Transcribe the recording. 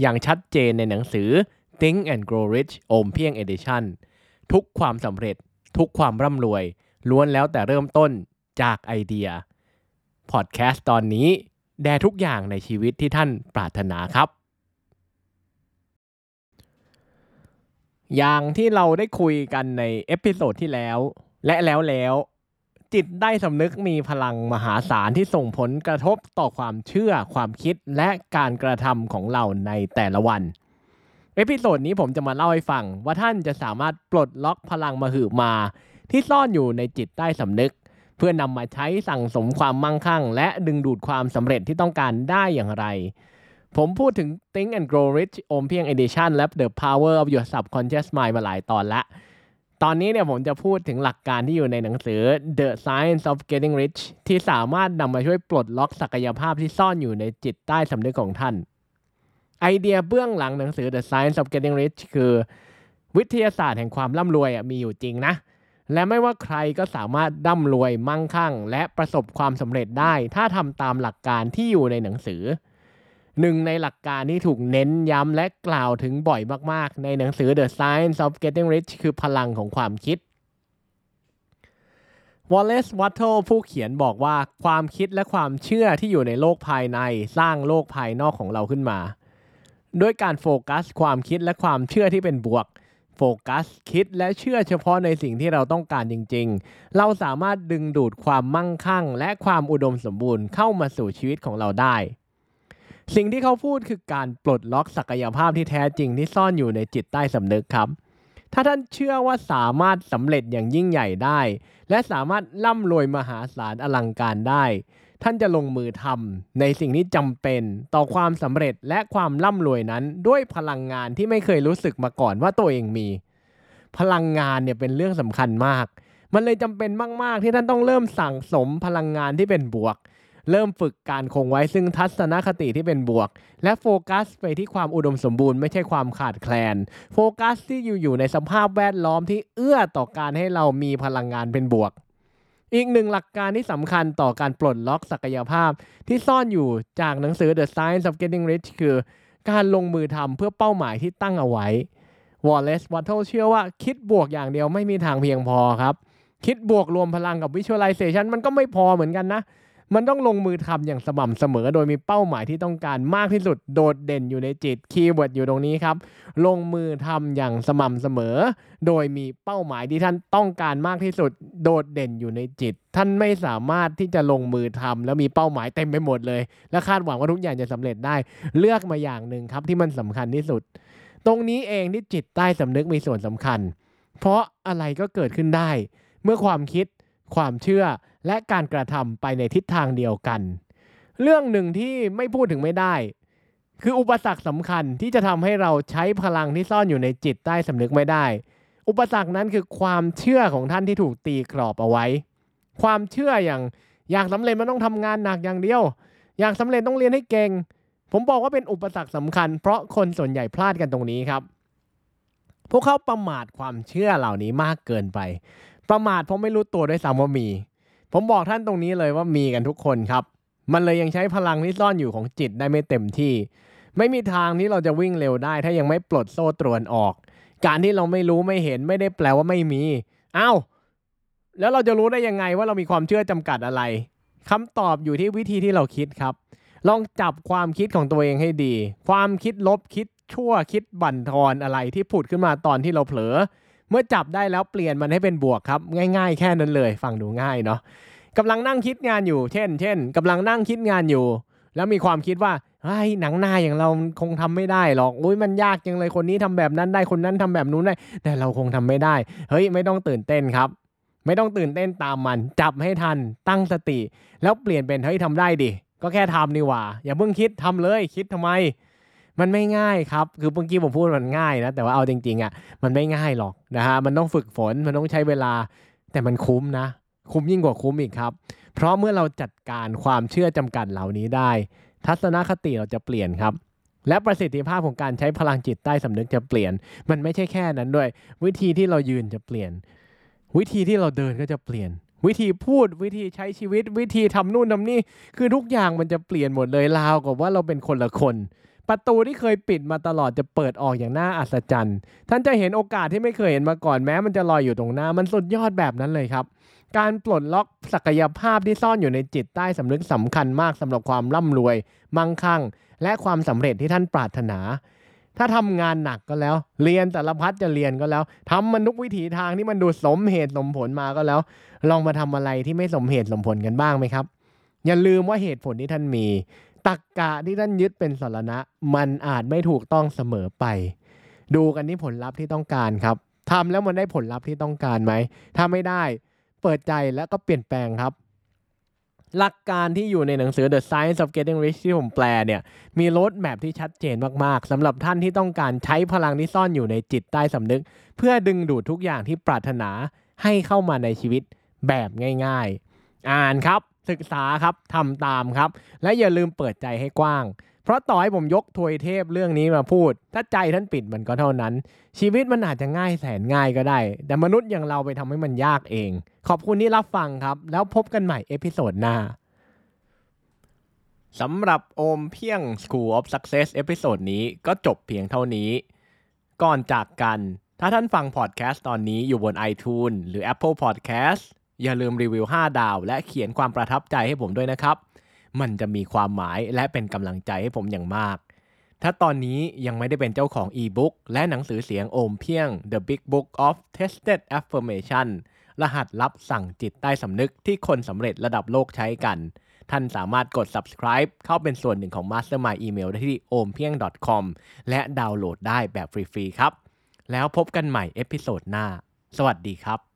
อย่างชัดเจนในหนังสือ Think and Grow Rich โอมเพียง Edition ทุกความสำเร็จ ทุกความร่ำรวย ล้วนแล้วแต่เริ่มต้นจากไอเดีย พอดแคสต์ตอนนี้ แด่ทุกอย่างในชีวิตที่ท่านปรารถนาครับ อย่างที่เราได้คุยกันใน episode ที่แล้ว และแล้วแล้ว จิตใต้สำนึกมีพลังมหาศาลที่ส่งผลกระทบต่อความเชื่อความคิดและการกระทำของเราในแต่ละวัน episode นี้ผมจะมาเล่าให้ฟัง ว่าท่านจะสามารถปลดล็อกพลังมหึมา ที่ซ่อนอยู่ในจิตใต้สำนึก เพื่อนำมาใช้สั่งสมความมั่งคั่ง และดึงดูดความสำเร็จที่ต้องการได้อย่างไร ผมพูดถึง Think and Grow Rich โอมเพียง Edition และ The Power of Your Subconscious Mind มาหลายตอนละ ตอนนี้เนี่ยผมจะพูดถึงหลักการที่อยู่ในหนังสือ The Science of Getting Rich ที่สามารถนำมาช่วยปลดล็อกศักยภาพที่ซ่อนอยู่ในจิตใต้สำนึกของท่าน ไอเดียเบื้องหลังหนังสือ The Science of Getting Rich คือ วิทยาศาสตร์แห่งความร่ำรวยมีอยู่จริงนะ และไม่ว่าใครก็สามารถร่ำรวยมั่งคั่ง และประสบความสำเร็จได้ ถ้าทำตามหลักการที่อยู่ในหนังสือ หนึ่งในหลักการที่ถูกเน้นย้ำและกล่าวถึงบ่อยมากๆ ในหนังสือ The Science of Getting Rich คือพลังของความคิด Wallace Wattle ผู้เขียนบอกว่าความคิดและความเชื่อที่อยู่ในโลกภายในสร้างโลกภายนอกของเราขึ้นมา ด้วยการโฟกัส ความคิดและความเชื่อที่เป็นบวก โฟกัส คิดและเชื่อเฉพาะในสิ่งที่เราต้องการจริง ๆ เราสามารถดึงดูดความมั่งคั่ง และความอุดมสมบูรณ์เข้ามาสู่ชีวิตของเราได้ สิ่งที่เขาพูดคือการปลดล็อกศักยภาพที่แท้จริงที่ซ่อนอยู่ในจิตใต้สำนึกครับ ถ้าท่านเชื่อว่าสามารถสำเร็จอย่างยิ่งใหญ่ได้ และสามารถร่ำรวยมหาศาลอลังการได้ ท่านจะลงมือทำในสิ่งที่จำเป็นต่อความสำเร็จและความร่ำรวยนั้นด้วยพลังงานที่ไม่เคยรู้สึกมาก่อนว่าตัวเองมี พลังงานเนี่ยเป็นเรื่องสำคัญมากมันเลยจำเป็นมาก ๆ ที่ท่านต้องเริ่มสั่งสมพลังงานที่เป็นบวก เริ่มฝึกการคงไว้ซึ่งทัศนคติที่เป็นบวก และโฟกัสไปที่ความอุดมสมบูรณ์ไม่ใช่ความขาดแคลน โฟกัสที่อยู่อยู่ในสภาพแวดล้อมที่เอื้อต่อการให้เรามีพลังงานเป็นบวก อีกหนึ่งหลักการที่สำคัญต่อการปลดล็อกศักยภาพ ที่ซ่อนอยู่จากหนังสือ The Science of Getting Rich คือ การลงมือทำเพื่อเป้าหมายที่ตั้งเอาไว้ Wallace Wattle เชื่อว่าคิดบวกอย่างเดียวไม่มีทางเพียงพอครับ คิดบวกรวมพลังกับ Visualization มันก็ไม่พอเหมือนกันนะ มันต้องลงมือทำอย่างสม่ำเสมอ โดยมีเป้าหมายที่ต้องการมากที่สุดโดดเด่นอยู่ในจิต keyword อยู่ตรงนี้ครับ ลงมือทำอย่างสม่ำเสมอ โดยมีเป้าหมายที่ท่านต้องการมากที่สุด โดดเด่นอยู่ในจิต ท่านไม่สามารถที่จะลงมือทำแล้วมีเป้าหมายเต็มไปหมดเลย และคาดหวังว่าทุกอย่างจะสำเร็จได้ เลือกมาอย่างหนึ่งครับที่มันสำคัญที่สุด ตรงนี้เองที่จิตใต้สำนึกมีส่วนสำคัญ เพราะอะไรก็เกิดขึ้นได้ เมื่อความคิด ความเชื่อและการกระทำไปในทิศทางเดียวกัน เรื่องหนึ่งที่ไม่พูดถึงไม่ได้ คืออุปสรรคสำคัญที่จะทำให้เราใช้พลังที่ซ่อนอยู่ในจิตใต้สำนึกไม่ได้ อุปสรรคนั้นคือความเชื่อของท่านที่ถูกตีกรอบเอาไว้ ความเชื่ออย่างอยากสำเร็จมันต้องทำงานหนักอย่างเดียว อยากสำเร็จต้องเรียนให้เก่ง ผมบอกว่าเป็นอุปสรรคสำคัญ เพราะคนส่วนใหญ่พลาดกันตรงนี้ครับพวกเขาประมาทความเชื่อเหล่านี้มากเกินไป ประมาทเพราะไม่รู้ตัวด้วยซ้ำว่ามี ผมบอกท่านตรงนี้เลยว่ามีกันทุกคนครับ มันเลยยังใช้พลังที่ซ่อนอยู่ของจิตได้ไม่เต็มที่ ไม่มีทางที่เราจะวิ่งเร็วได้ ถ้ายังไม่ปลดโซ่ตรวนออก การที่เราไม่รู้ไม่เห็นไม่ได้แปลว่าไม่มีอ้าวแล้วเราจะรู้ได้ยังไงว่าเรามีความเชื่อจำกัดอะไรคำตอบอยู่ที่วิธีที่เราคิดครับ ลองจับความคิดของตัวเองให้ดี ความคิดลบคิดชั่วคิดบั่นทอนอะไรที่ผุดขึ้นมาตอนที่เราเผลอ เมื่อจับได้แล้วเปลี่ยนมันให้เป็นบวกครับ ง่าย ๆ แค่นั้นเลยฟังดูง่ายเนาะกำลังนั่งคิดงานอยู่ เช่น เช่นกำลังนั่งคิดงานอยู่ แล้วมีความคิดว่าเฮ้ยหนังหน้าอย่างเราคงทำไม่ได้หรอกอุ้ยมันยากจังเลยคนนี้ทำแบบนั้นได้คนนั้นทำแบบนู้นได้ แต่เราคงทำไม่ได้ เฮ้ยไม่ต้องตื่นเต้นครับ ไม่ต้องตื่นเต้นตามมัน จับให้ทันตั้งสติ แล้วเปลี่ยนเป็นเฮ้ยทำได้ดิก็แค่ทำนี่หว่า อย่าเพิ่งคิดทำเลยคิดทำไม มันไม่ง่ายครับ คือเมื่อกี้ผมพูดมันง่ายนะ แต่ว่าเอาจริงๆอะมันไม่ง่ายหรอกนะฮะ มันต้องฝึกฝน มันต้องใช้เวลา แต่มันคุ้มนะ คุ้มยิ่งกว่าคุ้มอีกครับ เพราะเมื่อเราจัดการความเชื่อจำกัดเหล่านี้ได้ ทัศนคติเราจะเปลี่ยนครับ และประสิทธิภาพของการใช้พลังจิตใต้สำนึกจะเปลี่ยน มันไม่ใช่แค่นั้นด้วย วิธีที่เรายืนจะเปลี่ยน วิธีที่เราเดินก็จะเปลี่ยนวิธีพูดวิธีใช้ชีวิตวิธีทำนู่นทำนี่ คือทุกอย่างมันจะเปลี่ยนหมดเลยราวกับว่าเราเป็นคนละคน ประตูที่เคยปิดมาตลอดจะเปิดออกอย่างน่าอัศจรรย์ ท่านจะเห็นโอกาสที่ไม่เคยเห็นมาก่อนแม้ มันจะลอยอยู่ตรงหน้า มันสุดยอดแบบนั้นเลยครับ การปลดล็อกศักยภาพที่ซ่อนอยู่ในจิตใต้สำนึกสำคัญมากสำหรับความร่ำรวย มั่งคั่ง และความสำเร็จที่ท่านปรารถนา ถ้าทำงานหนักก็แล้ว เรียนแต่ละพัดจะเรียนก็แล้วทำมันทุกวิถีทางที่มันดูสมเหตุสมผลมาก็แล้ว ลองมาทำอะไรที่ไม่สมเหตุสมผลกันบ้างไหมครับ อย่าลืมว่าเหตุผลที่ท่านมี ตักกะที่ท่านยึดเป็นสารณะ มันอาจไม่ถูกต้องเสมอไป ดูกันที่ผลลัพธ์ที่ต้องการครับทำแล้วมันได้ผลลัพธ์ที่ต้องการไหม ถ้าไม่ได้เปิดใจแล้วก็เปลี่ยนแปลงครับ หลักการที่อยู่ในหนังสือ The Science of Getting Rich ที่ผมแปลเนี่ย มี roadmap ที่ชัดเจนมากๆสำหรับท่านที่ต้องการใช้พลังที่ซ่อนอยู่ในจิตใต้สำนึก เพื่อดึงดูดทุกอย่างที่ปรารถนาให้เข้ามาในชีวิตแบบง่าย ๆ อ่านครับ ศึกษาครับทำตามครับ และอย่าลืมเปิดใจให้กว้าง เพราะต่อให้ผมยกทวยเทพเรื่องนี้มาพูด ถ้าใจท่านปิดมันก็เท่านั้น ชีวิตมันอาจจะง่ายแสนง่ายก็ได้ แต่มนุษย์อย่างเราไปทำให้มันยากเอง ขอบคุณที่รับฟังครับ แล้วพบกันใหม่ episode หน้าสำหรับโอมเพียง School of Success episode นี้ก็จบเพียงเท่านี้ ก่อนจากกัน ถ้าท่านฟังพอดแคสต์ตอนนี้อยู่บน iTunes หรือ Apple Podcast อย่าลืมรีวิว 5 ดาว และเขียนความประทับใจให้ผมด้วยนะครับ มันจะมีความหมายและเป็นกำลังใจให้ผมอย่างมาก ถ้าตอนนี้ยังไม่ได้เป็นเจ้าของอีบุ๊กและหนังสือเสียงโอมเพียง The Big Book of Tested Affirmation รหัสลับสั่งจิตใต้สำนึกที่คนสำเร็จระดับโลกใช้กัน ท่านสามารถกด subscribe เข้าเป็นส่วนหนึ่งของ Mastermind Email ได้ที่ ompieng.com และดาวน์โหลดได้แบบฟรีๆครับ แล้วพบกันใหม่ episode หน้า สวัสดีครับ